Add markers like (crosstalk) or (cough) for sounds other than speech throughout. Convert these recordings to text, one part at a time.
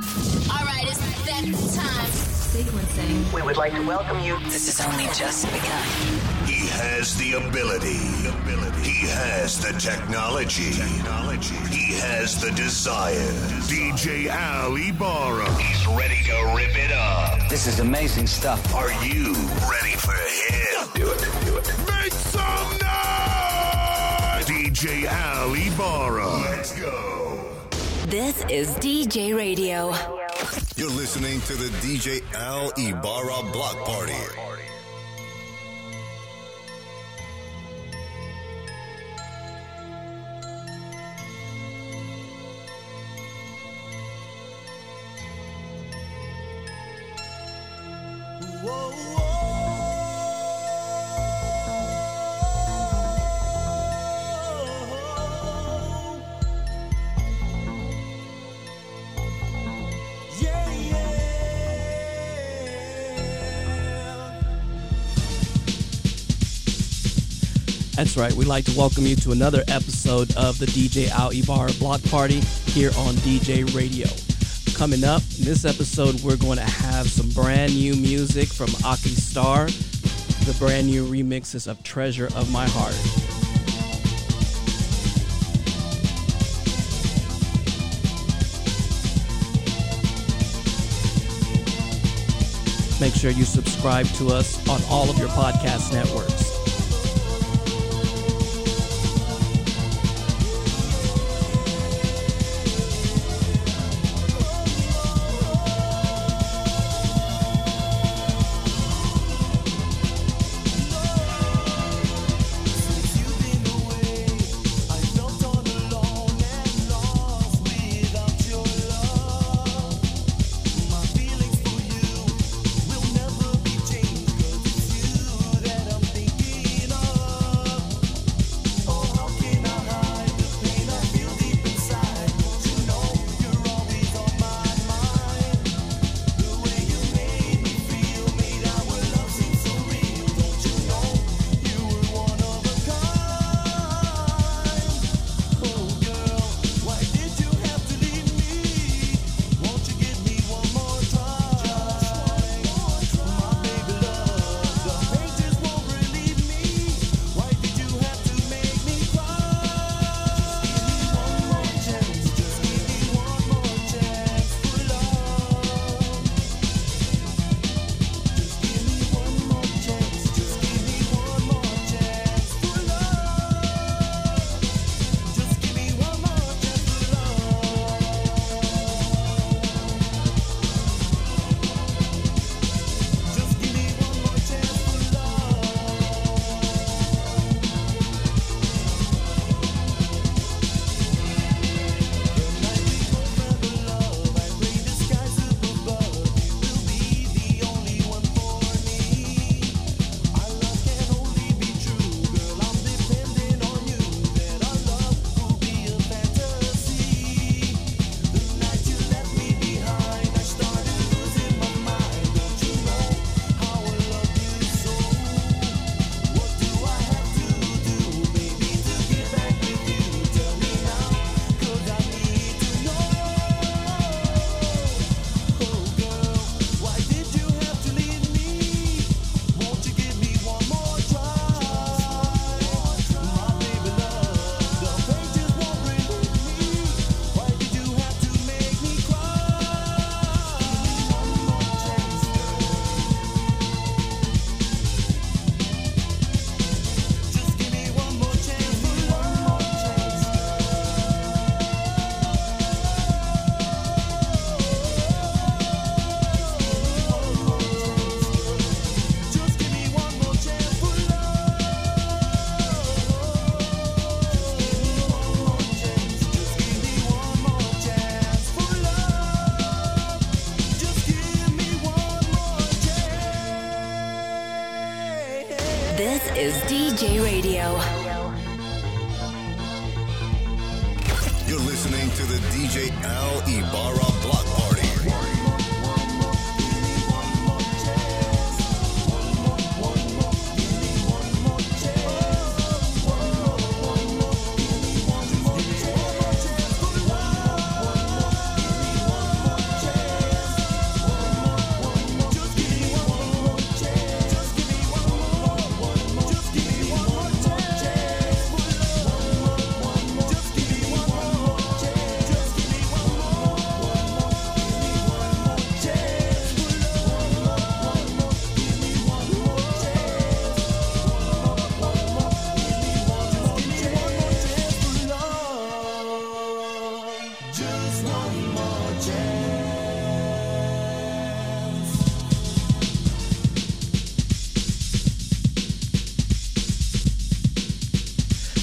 All right, it's that time. Sequencing. We would like to welcome you. This has only just begun. He has the ability. He has the technology. He has the desire. DJ Al Ybarra. He's ready to rip it up. This is amazing stuff. Are you ready for him? Do it, do it. Make some noise! DJ Al Ybarra. Let's go. This is DJAY Radio. You're listening to the DJ Al Ybarra Block Party. That's right. We'd like to welcome you to another episode of the DJ Al Ybarra Block Party here on DJAY Radio. Coming up in this episode, we're going to have some brand new music from Aki Starr, the brand new remixes of Treasure of My Heart. Make sure you subscribe to us on all of your podcast networks.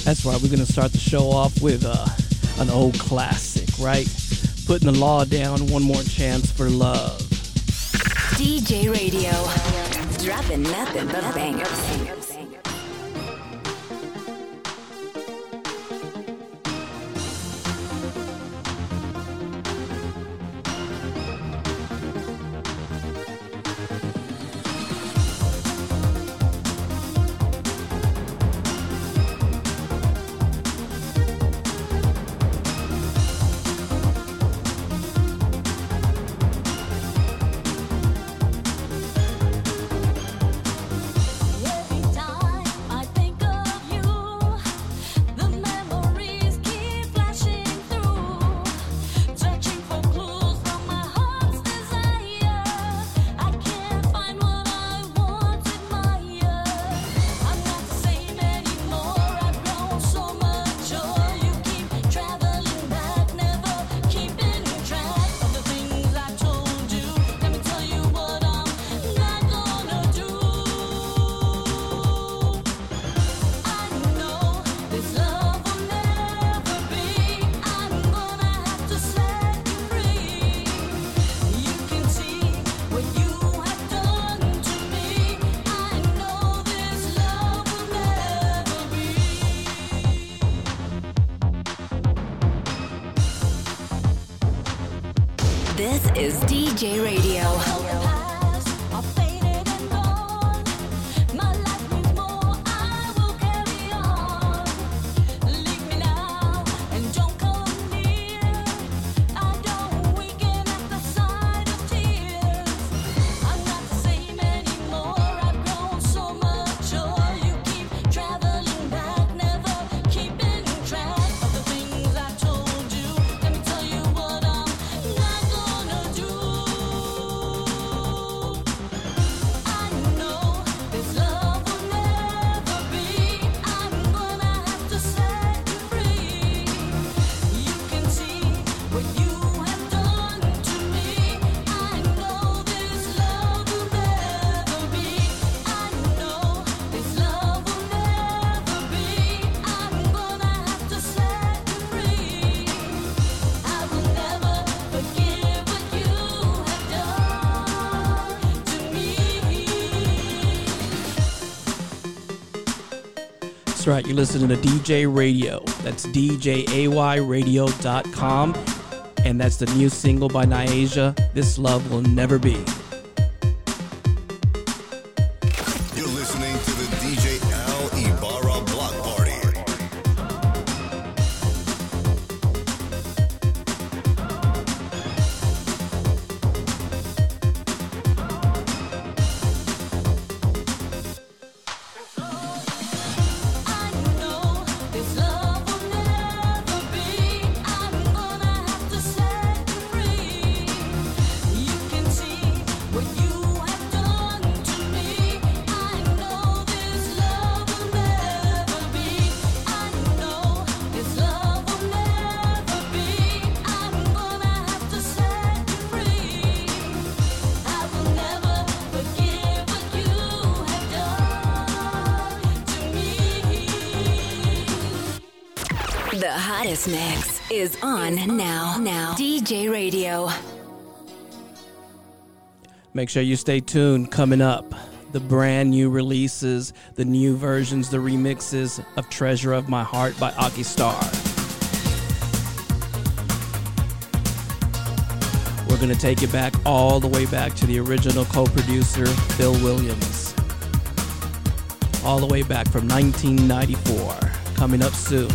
That's right. We're going to start the show off with uh, an old classic, right? Putting the law down. One more chance for love. DJAY Radio. Dropping nothing but bangers. DJAY Radio. You're listening to DJAY Radio. That's DJAYradio.com. And that's the new single by Niaja, This Love Will Never Be. Make sure you stay tuned. Coming up, the brand new releases, the new versions, the remixes of Treasure of My Heart by Aki Starr. We're going to take it back all the way back to the original co producer, Phil Williams. All the way back from 1994. Coming up soon.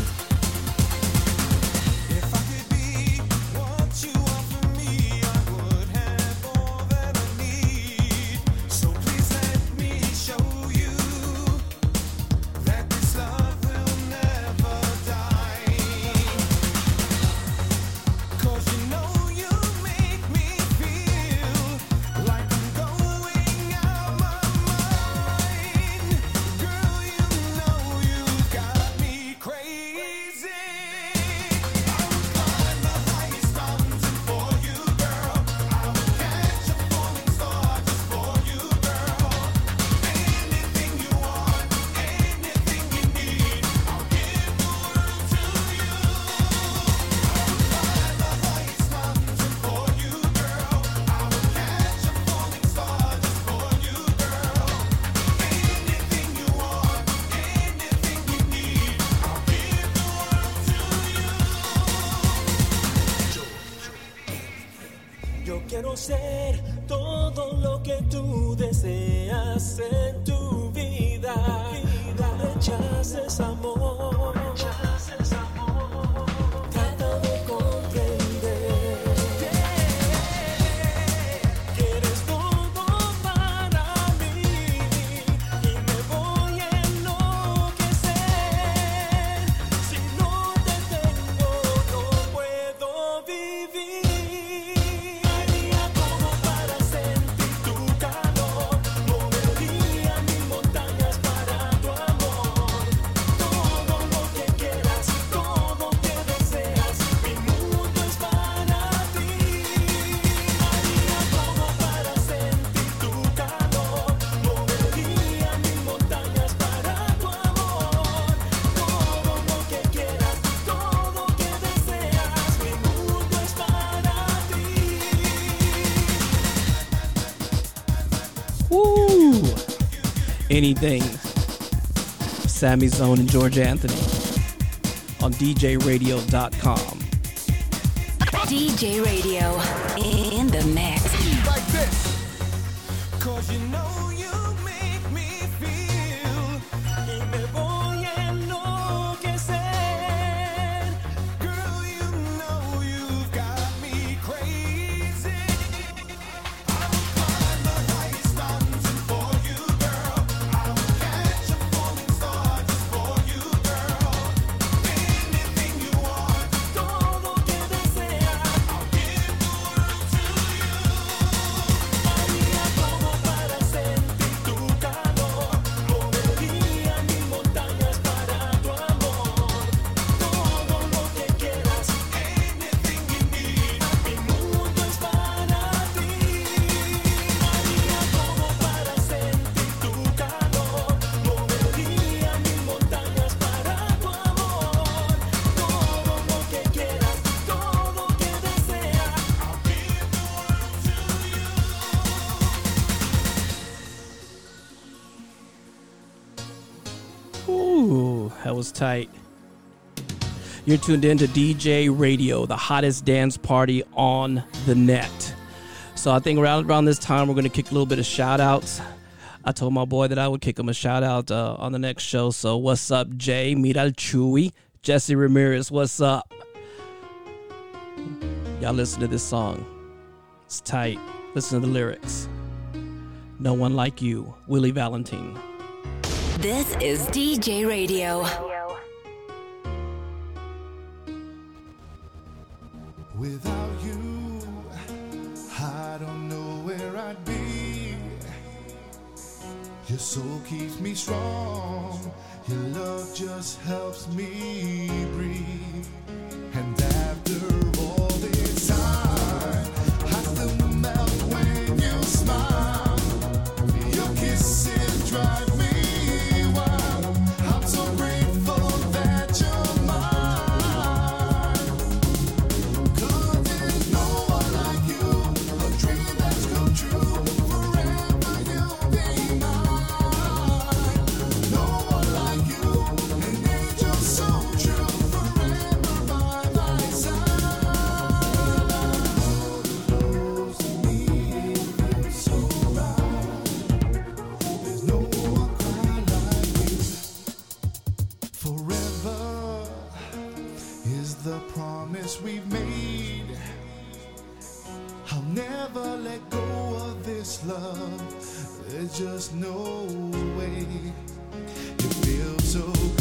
anything. Sammy Zone and George Anthony on DJAYradio.com. DJAY Radio in the mix. tight. You're tuned in to DJAY Radio, the hottest dance party on the net. So I think around around this time we're going to kick a little bit of shout outs. I told my boy that I would kick him a shout out uh, on the next show. So what's up, Jay? Miral Chewy, Jesse Ramirez. What's up? Y'all listen to this song. It's tight. Listen to the lyrics. No one like you, Willie Valentin. This is DJAY Radio. Without you, I don't know where I'd be. Your soul keeps me strong, your love just helps me breathe. love, there's just no way to feel so.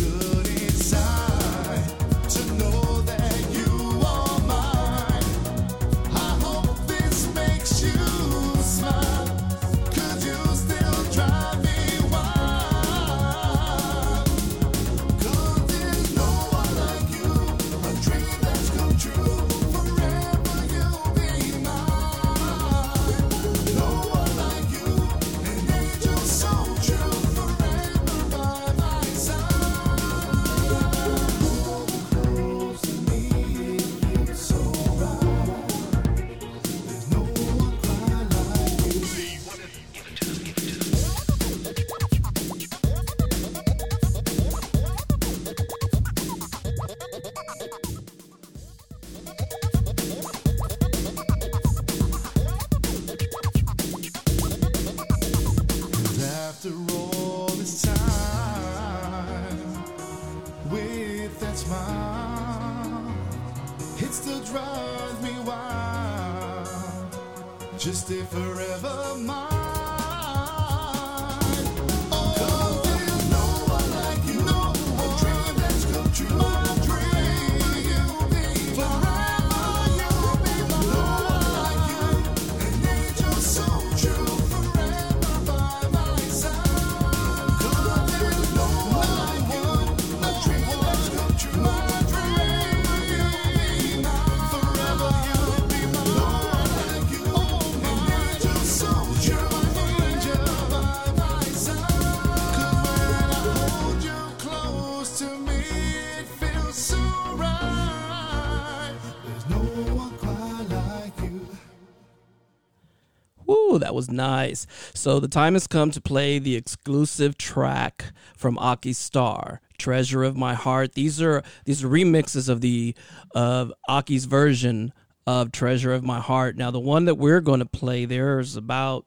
that was nice. So the time has come to play the exclusive track from Aki Starr, Treasure of My Heart. These are these are remixes of the of Aki's version of Treasure of My Heart. Now the one that we're going to play there's about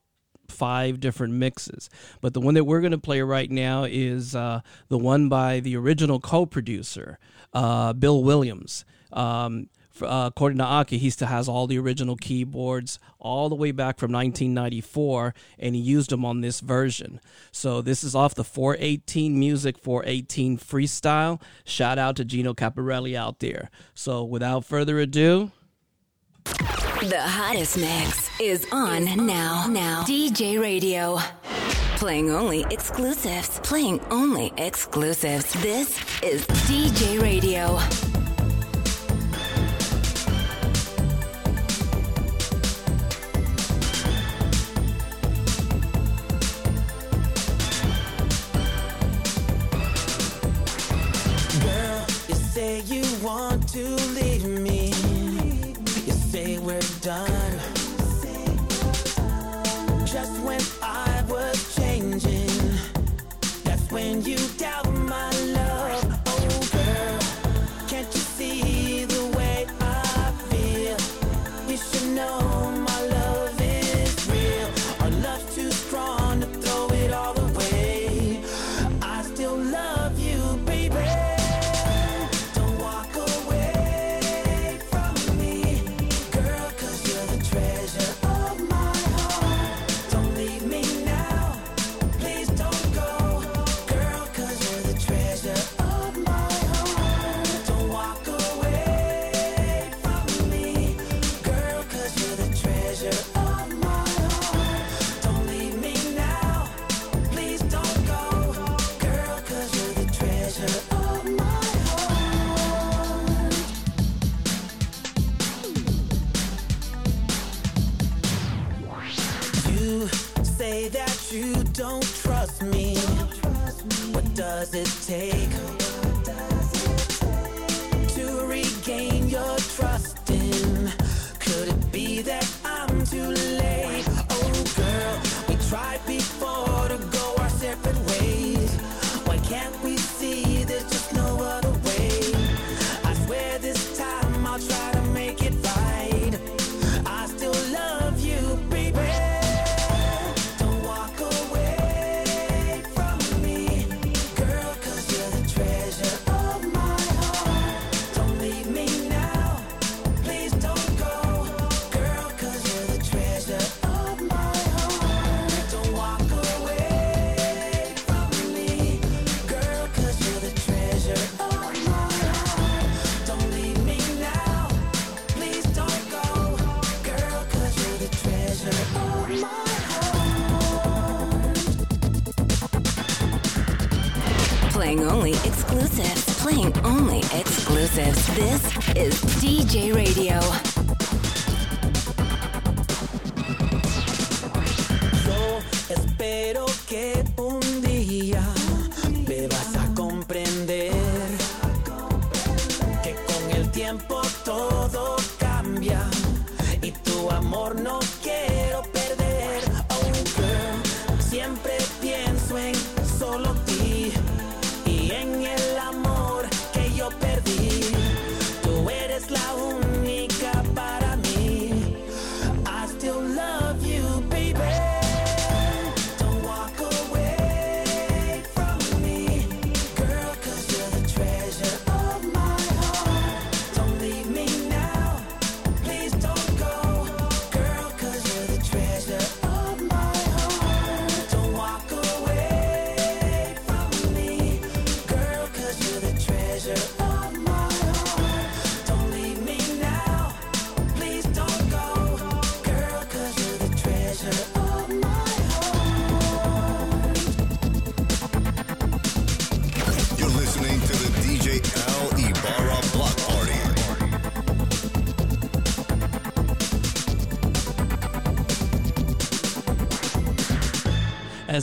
five different mixes. But the one that we're going to play right now is uh, the one by the original co producer, uh, Bill Williams. Um, uh, according to Aki, he still has all the original keyboards all the way back from 1994, and he used them on this version. So this is off the 418 Music 418 Freestyle. Shout out to Gino Caparelli out there. So without further ado, the hottest mix is on now. Now DJAY Radio. Playing only exclusives. Playing only exclusives. This is DJAY Radio. you want to live.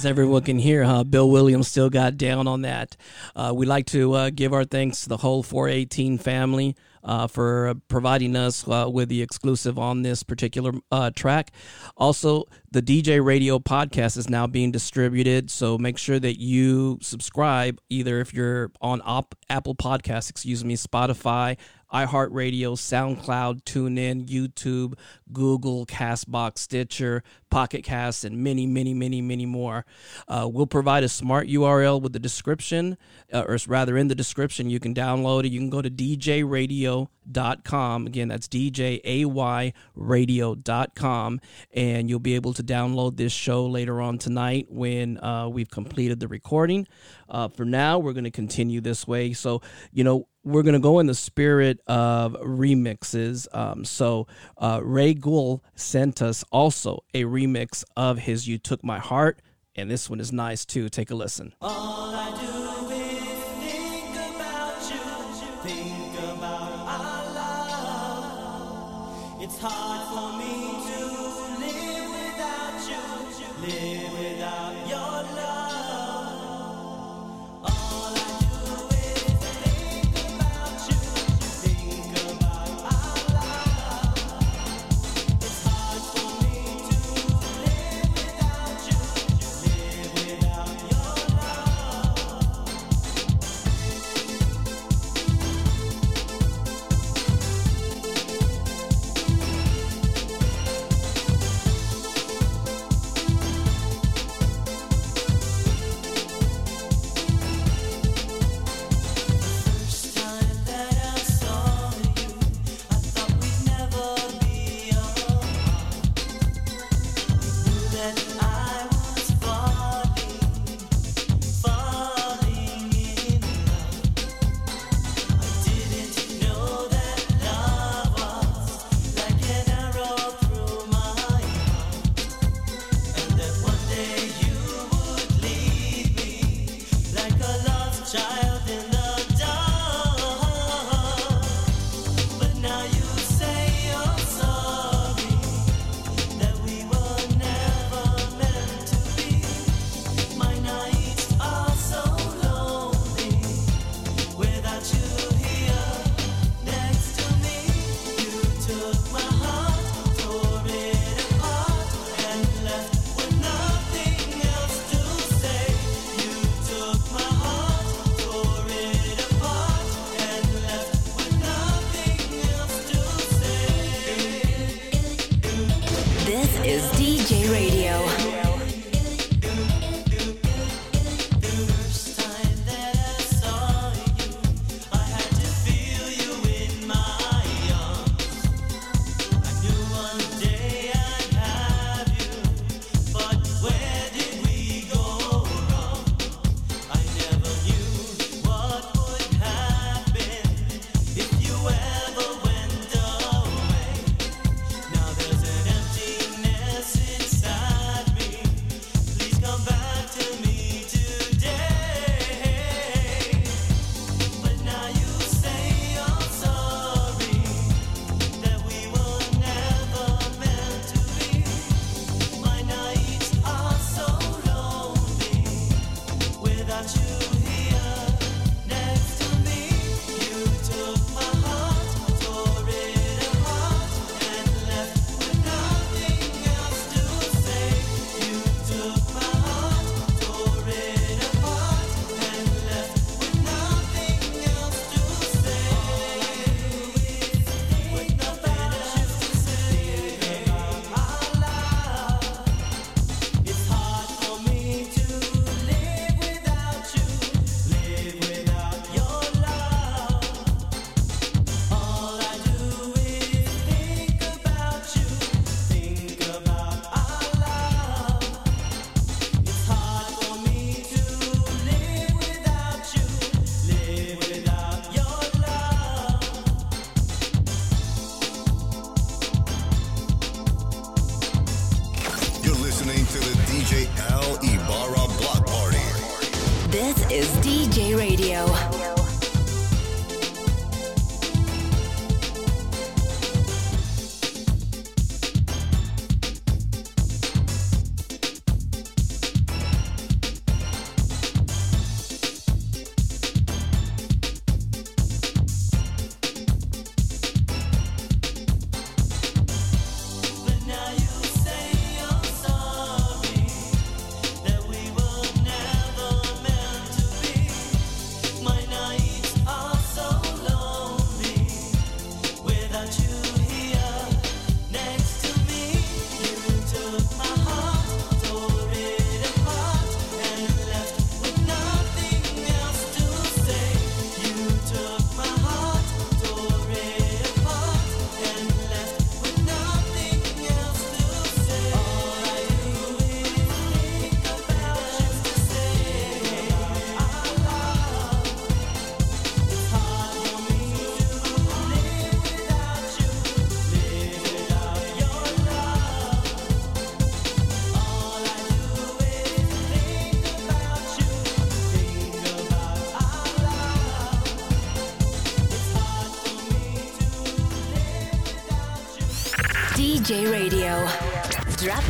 As everyone can hear, huh? Bill Williams still got down on that. Uh, we'd like to uh, give our thanks to the whole 418 family uh, for providing us uh, with the exclusive on this particular uh, track. Also, the DJAY Radio podcast is now being distributed, so make sure that you subscribe either if you're on op- Apple Podcasts, excuse me, Spotify, iHeartRadio, SoundCloud, TuneIn, YouTube, Google, Castbox, Stitcher, Pocket Cast, and many, many, many, many more. Uh, we'll provide a smart URL with the description, uh, or rather in the description. You can download it. You can go to djradio.com. Again, that's djayradio.com, and you'll be able to download this show later on tonight when uh, we've completed the recording. Uh, for now, we're going to continue this way. So, you know, we're going to go in the spirit of remixes. Um, so, uh, Ray Guell sent us also a remix of his You Took My Heart, and this one is nice too. Take a listen. All I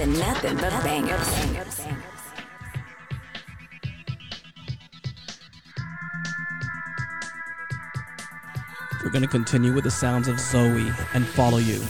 nothing but bangers. We're going to continue with the sounds of Zoe and follow you.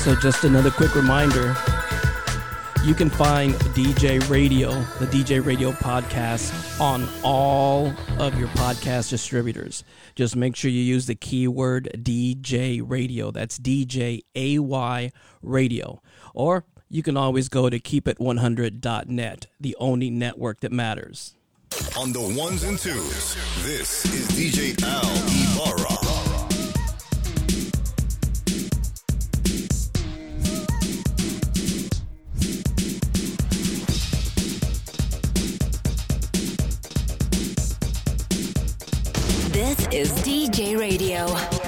So, just another quick reminder you can find DJAY Radio, the DJAY Radio podcast, on all of your podcast distributors. Just make sure you use the keyword DJAY Radio. That's DJ AY Radio. Or you can always go to keepit100.net, the only network that matters. On the ones and twos, this is DJ Al Ybarra. is DJAY Radio.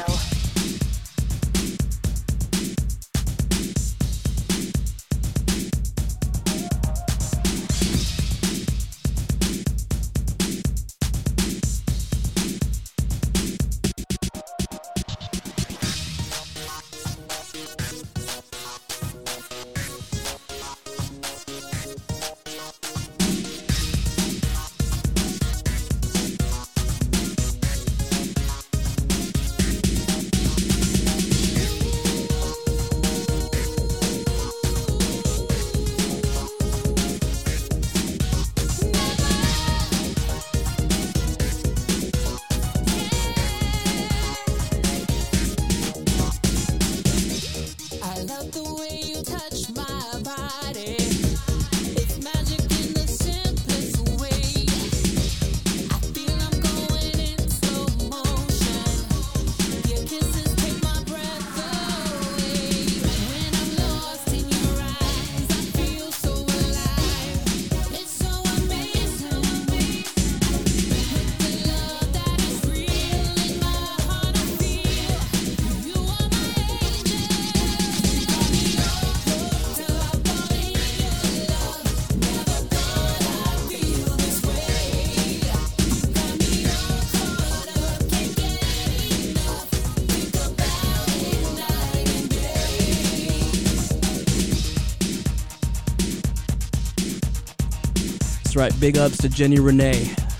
Right. Big ups to Jenni Renee.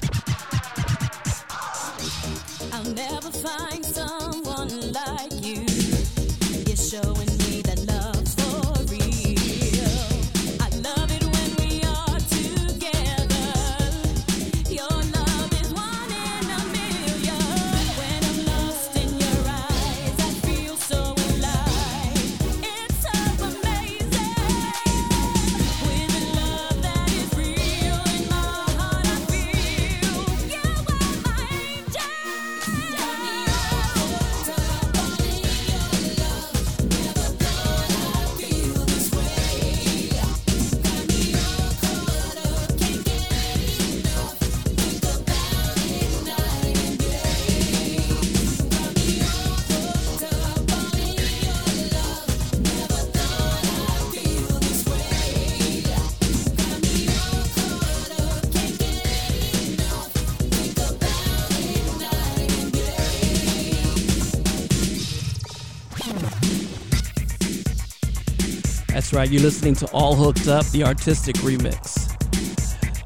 Right. You're listening to All Hooked Up, the artistic remix.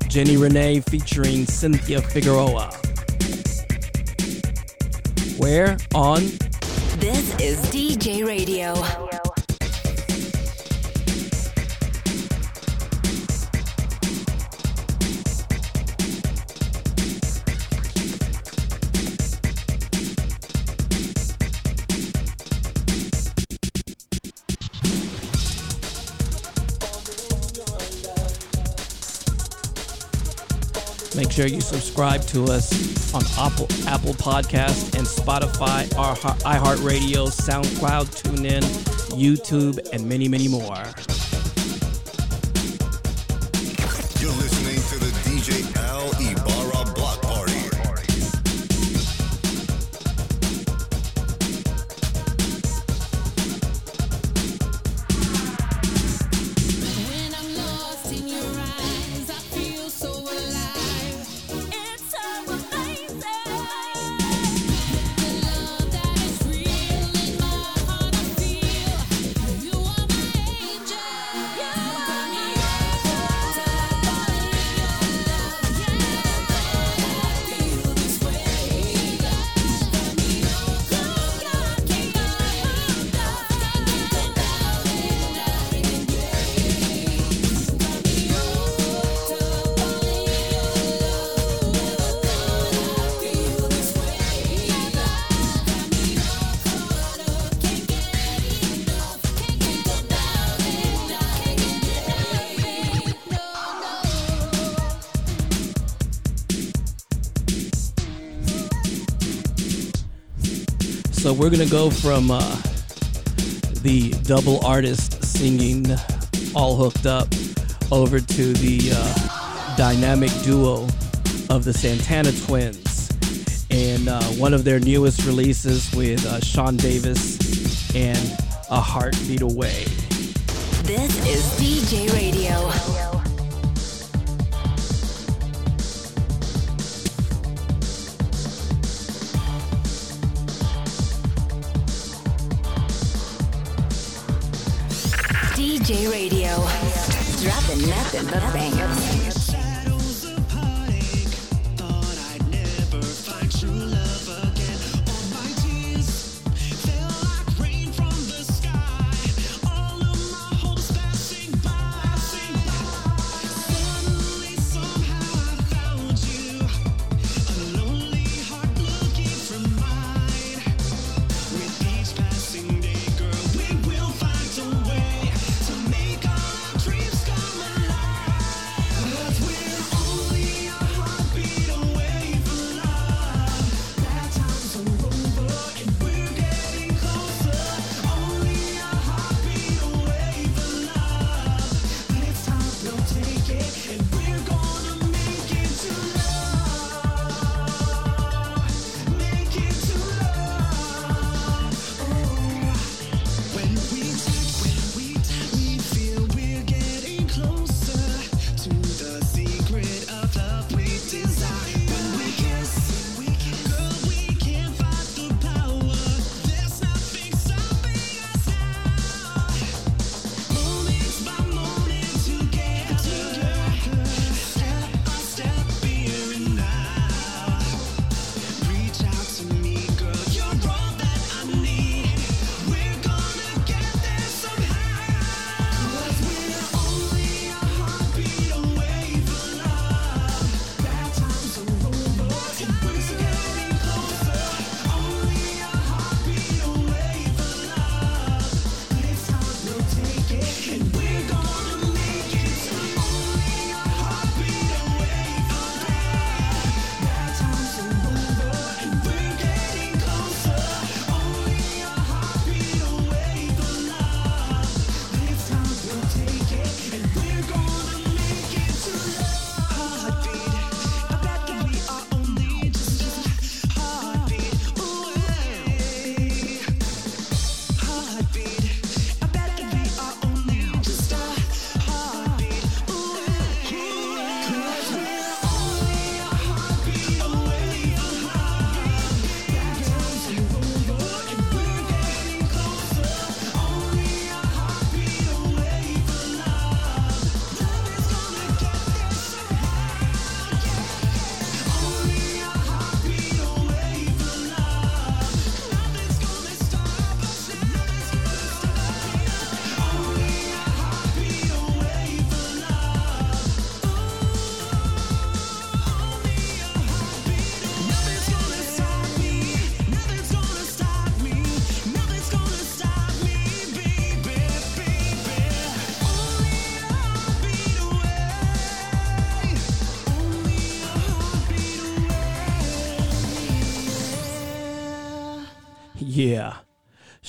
Jenni Renee featuring Synthia Figueroa. Where? On This is DJAY Radio. Sure you subscribe to us on Apple Apple Podcast and Spotify, our iHeartRadio, SoundCloud, TuneIn, YouTube, and many, many more. We're gonna go from uh, the double artist singing "All Hooked Up" over to the uh, dynamic duo of the Santana Twins, and uh, one of their newest releases with uh, Shawn Davis and "A Heartbeat Away." This is DJAY Radio. Nothing but bangers.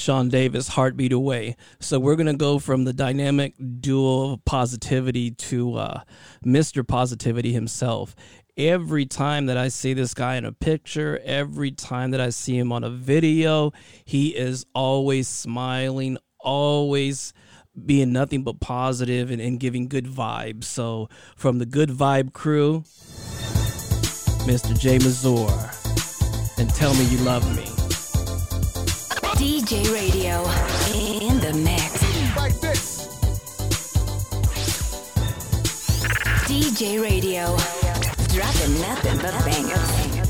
Shawn Davis heartbeat away. So we're going to go from the dynamic dual positivity to uh, Mr. Positivity himself. Every time that I see this guy in a picture, every time that I see him on a video, he is always smiling, always being nothing but positive and, and giving good vibes. So from the Good Vibe crew, Mr. Jae Mazor, and tell me you love me. DJAY Radio in the mix. Like this. DJAY Radio. Dropping nothing but bangers.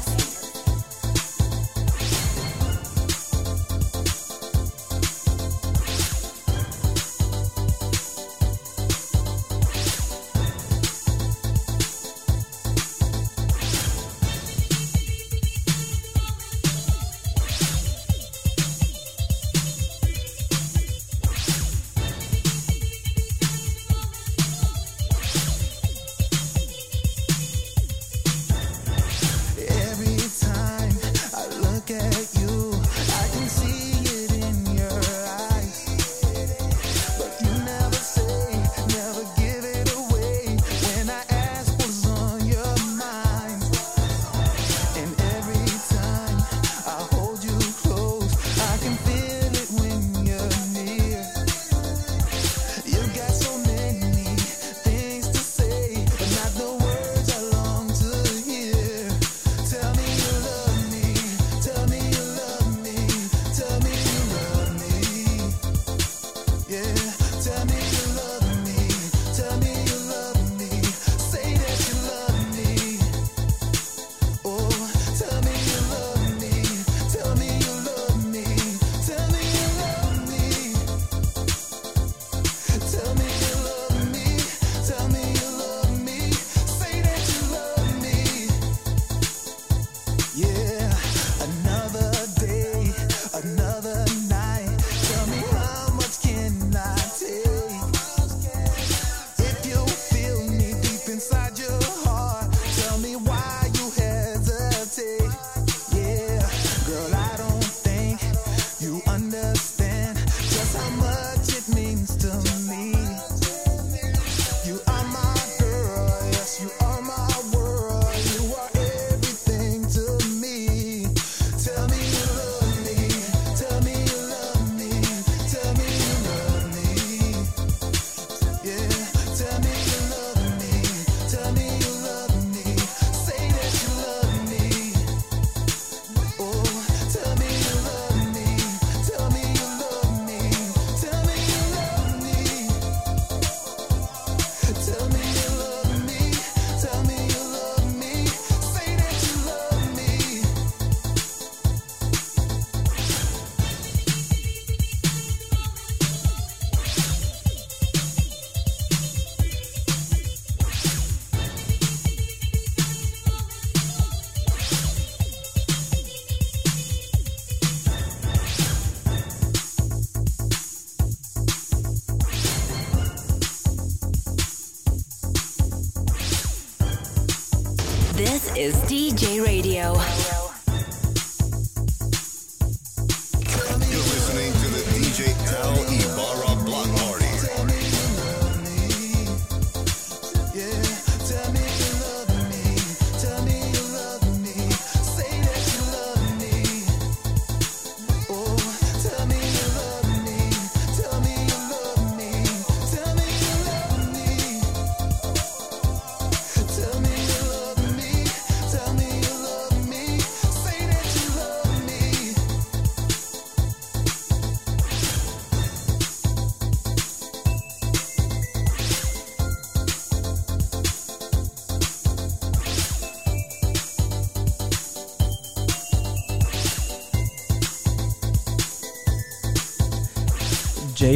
J Radio.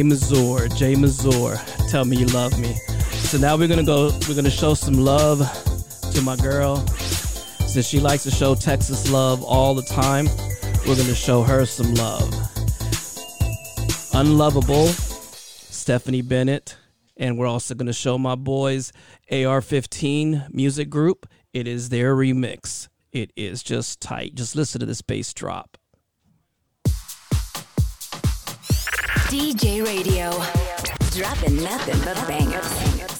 Jae Mazor. Jae Mazor, tell me you love me. So now we're gonna go. We're gonna show some love to my girl. Since she likes to show Texas love all the time, we're gonna show her some love. Unlovable, Stefanie Bennett, and we're also gonna show my boys AR15 Music Group. It is their remix. It is just tight. Just listen to this bass drop. DJAY Radio. Dropping nothing but bangers.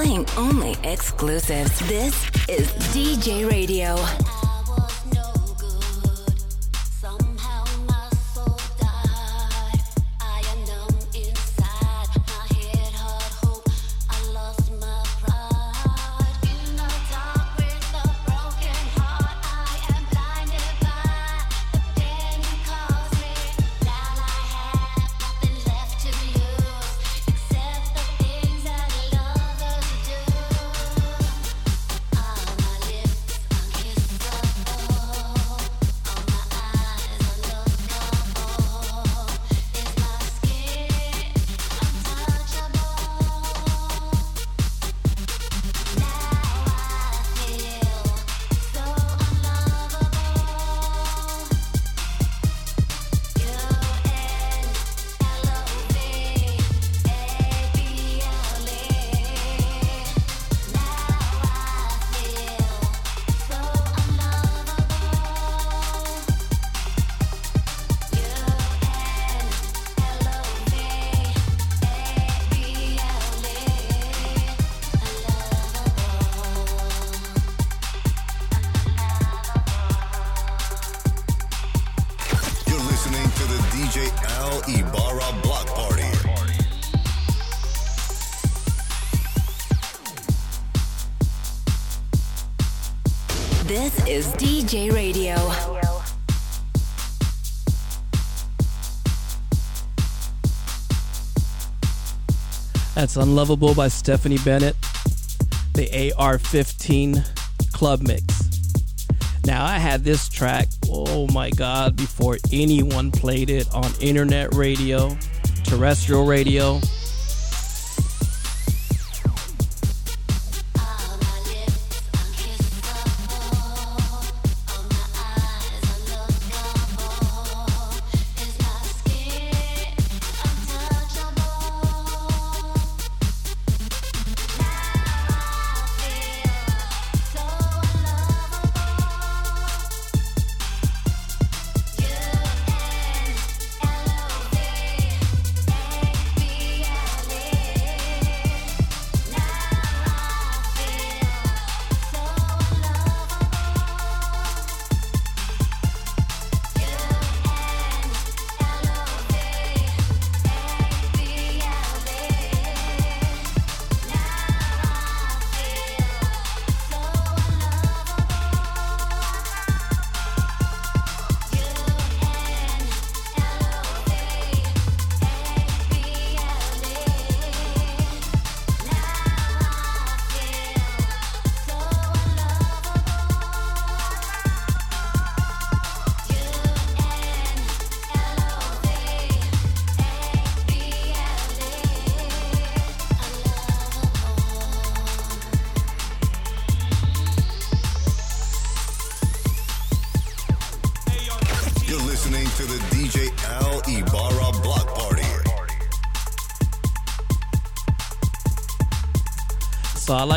Playing only exclusives. This is DJAY Radio. DJAY Radio. That's Unlovable by Stefanie Bennett, the AR 15 Club Mix. Now, I had this track, oh my God, before anyone played it on internet radio, terrestrial radio.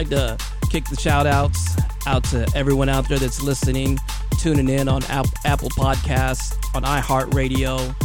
Like to kick the shout outs out to everyone out there that's listening, tuning in on Apple Podcasts, on iHeartRadio,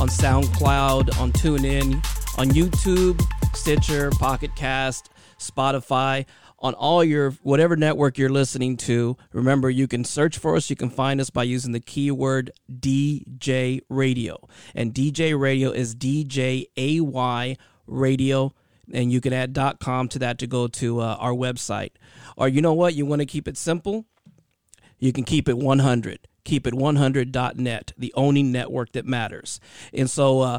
on SoundCloud, on TuneIn, on YouTube, Stitcher, Pocket Cast, Spotify, on all your whatever network you're listening to. Remember, you can search for us. You can find us by using the keyword DJAY Radio. And DJAY Radio is DJAY Radio and you can add .com to that to go to uh, our website. Or you know what? You want to keep it simple? You can keep it 100. Keep it 100.net, the only network that matters. And so uh,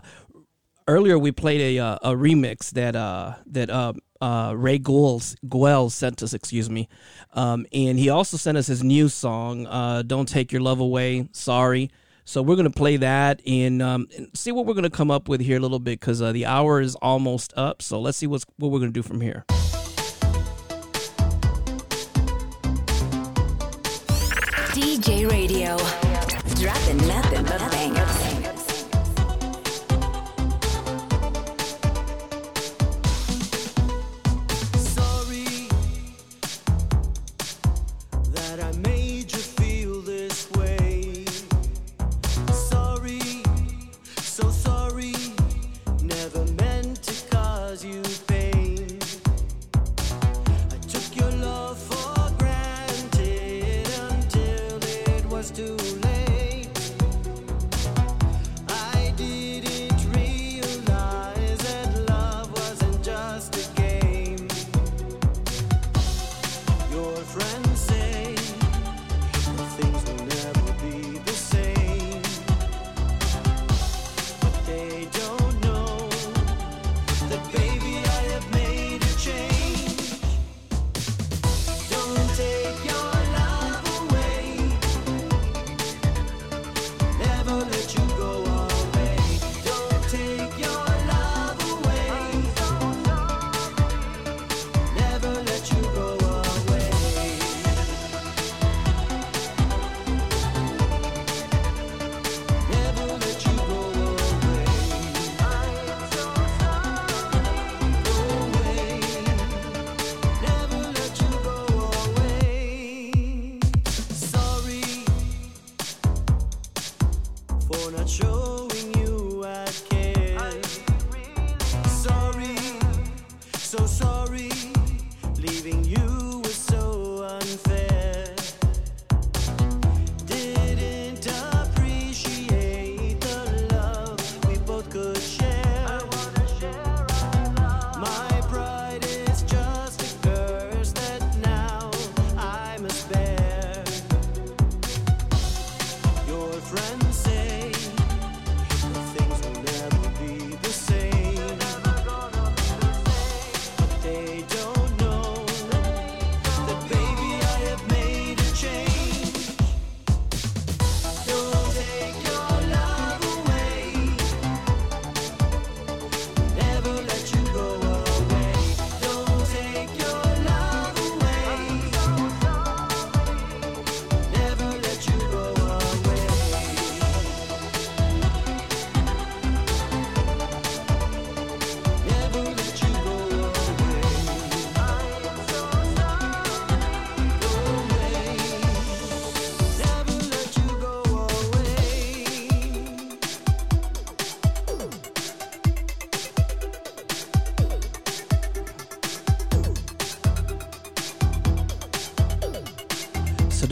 earlier we played a uh, a remix that uh, that uh, uh, Ray Guels Guell sent us, excuse me, um, and he also sent us his new song, uh, "Don't Take Your Love Away." Sorry. So we're gonna play that and, um, and see what we're gonna come up with here a little bit because uh, the hour is almost up. So let's see what's what we're gonna do from here. DJAY Radio. Dropping nothing but bangers.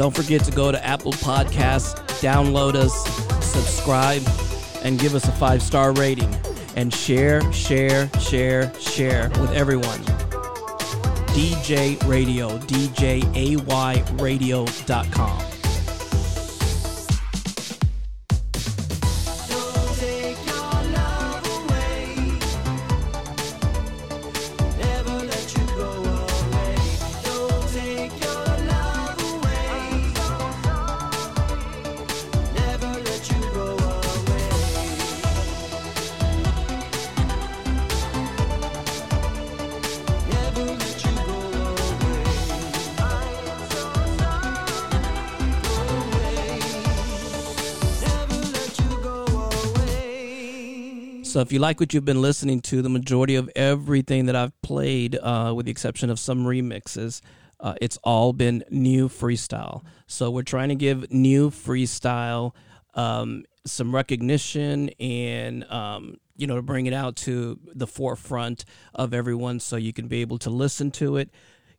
Don't forget to go to Apple Podcasts, download us, subscribe, and give us a five star rating. And share, share, share, share with everyone. DJAY Radio, DJAY if you like what you've been listening to, the majority of everything that I've played, uh, with the exception of some remixes, uh, it's all been new freestyle. So we're trying to give new freestyle um, some recognition and um, you know to bring it out to the forefront of everyone, so you can be able to listen to it.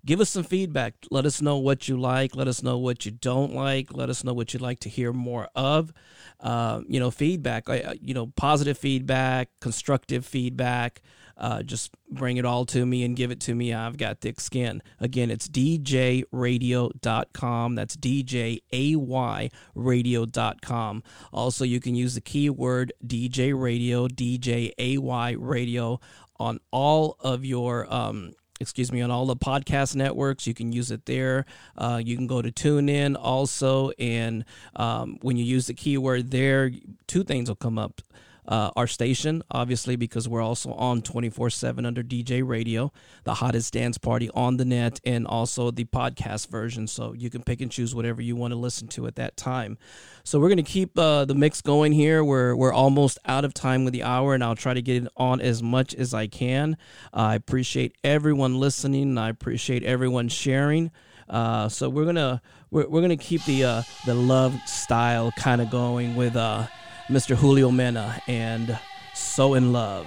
Give us some feedback. Let us know what you like. Let us know what you don't like. Let us know what you'd like to hear more of. Uh, you know, feedback. uh, You know, positive feedback, constructive feedback. Uh, just bring it all to me and give it to me. I've got thick skin. Again, it's djayradio.com. That's D-J-A-Y radio.com. Also, you can use the keyword DJAY Radio, D-J-A-Y radio on all of your um, excuse me, on all the podcast networks. You can use it there. Uh, you can go to TuneIn also, and um, when you use the keyword there, two things will come up. Uh, our station, obviously, because we're also on 24 7 under DJAY Radio, the hottest dance party on the net, and also the podcast version. So you can pick and choose whatever you want to listen to at that time. So we're going to keep uh, the mix going here. We're, we're almost out of time with the hour, and I'll try to get it on as much as I can. I appreciate everyone listening, I appreciate everyone sharing. Uh, so we're gonna we're, we're gonna keep the uh, the love style kind of going with uh, Mr. Julio Mena and "So in Love."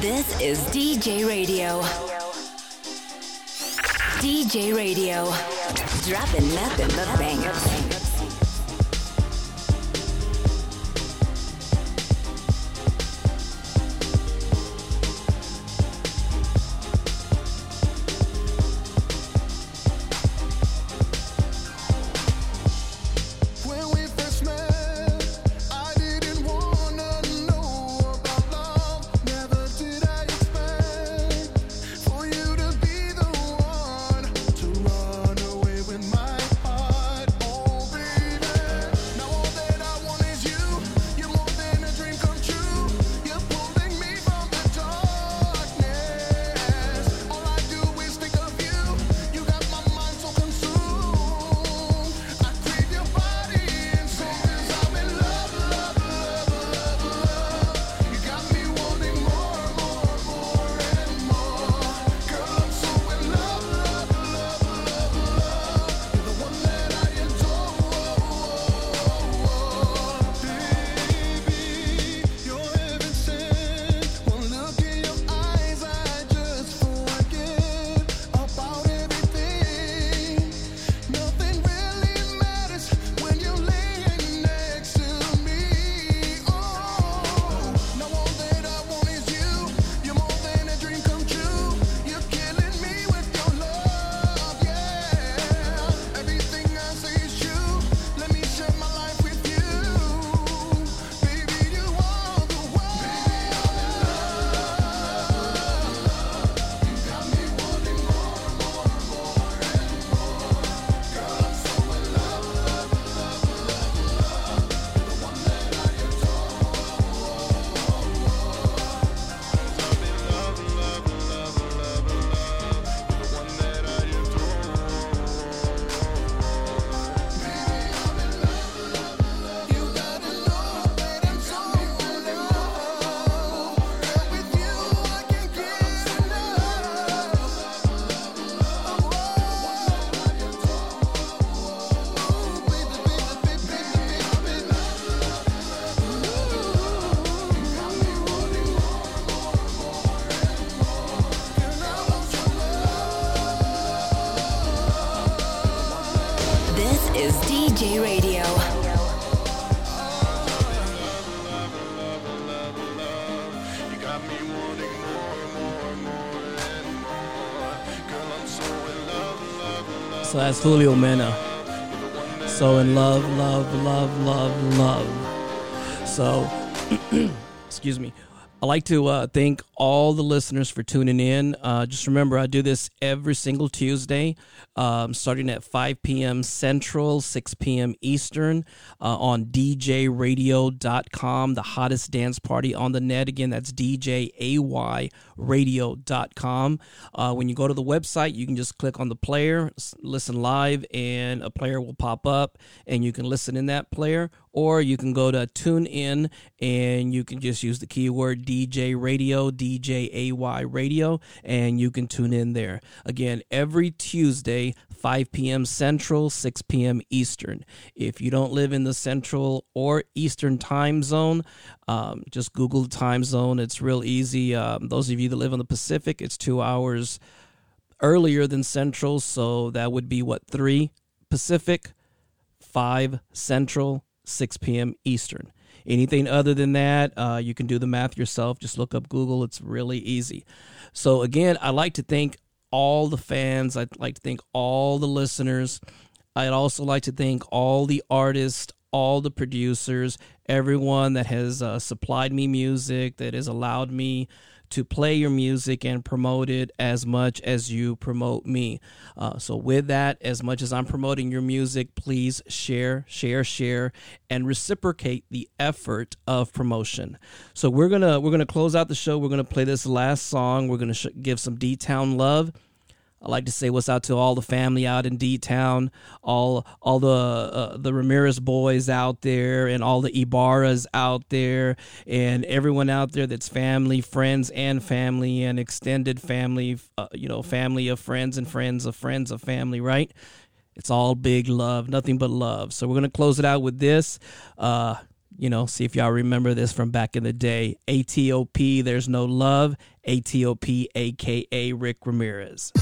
This is DJAY Radio. DJAY Radio. Dropping nothing but bangers. Julio Mena. So in love, love, love, love, love. So, (clears throat) excuse me. I like to uh, thank all the listeners for tuning in. Uh, just remember, I do this every single Tuesday, um, starting at 5 p.m. Central, 6 p.m. Eastern, uh, on DJAYRadio.com, the hottest dance party on the net. Again, that's DJAYRadio.com. Uh, when you go to the website, you can just click on the player, listen live, and a player will pop up, and you can listen in that player or you can go to TuneIn and you can just use the keyword DJAY Radio, DJAY Radio, and you can tune in there. Again, every Tuesday, 5 p.m. Central, 6 p.m. Eastern. If you don't live in the Central or Eastern time zone, um, just Google the time zone. It's real easy. Um, those of you that live in the Pacific, it's two hours earlier than Central, so that would be what, 3 Pacific, 5 Central, 6 p.m. Eastern. Anything other than that, uh, you can do the math yourself. Just look up Google. It's really easy. So, again, I'd like to thank all the fans. I'd like to thank all the listeners. I'd also like to thank all the artists, all the producers, everyone that has uh, supplied me music, that has allowed me to play your music and promote it as much as you promote me. Uh, so, with that, as much as I'm promoting your music, please share, share, share, and reciprocate the effort of promotion. So, we're gonna we're gonna close out the show. We're gonna play this last song. We're gonna sh- give some D Town love. I like to say what's out to all the family out in D Town, all all the uh, the Ramirez boys out there, and all the Ybarras out there, and everyone out there that's family, friends, and family, and extended family, uh, you know, family of friends and friends of friends of family, right? It's all big love, nothing but love. So we're gonna close it out with this. Uh, you know, see if y'all remember this from back in the day. ATOP, there's no love. ATOP, aka Rick Ramirez.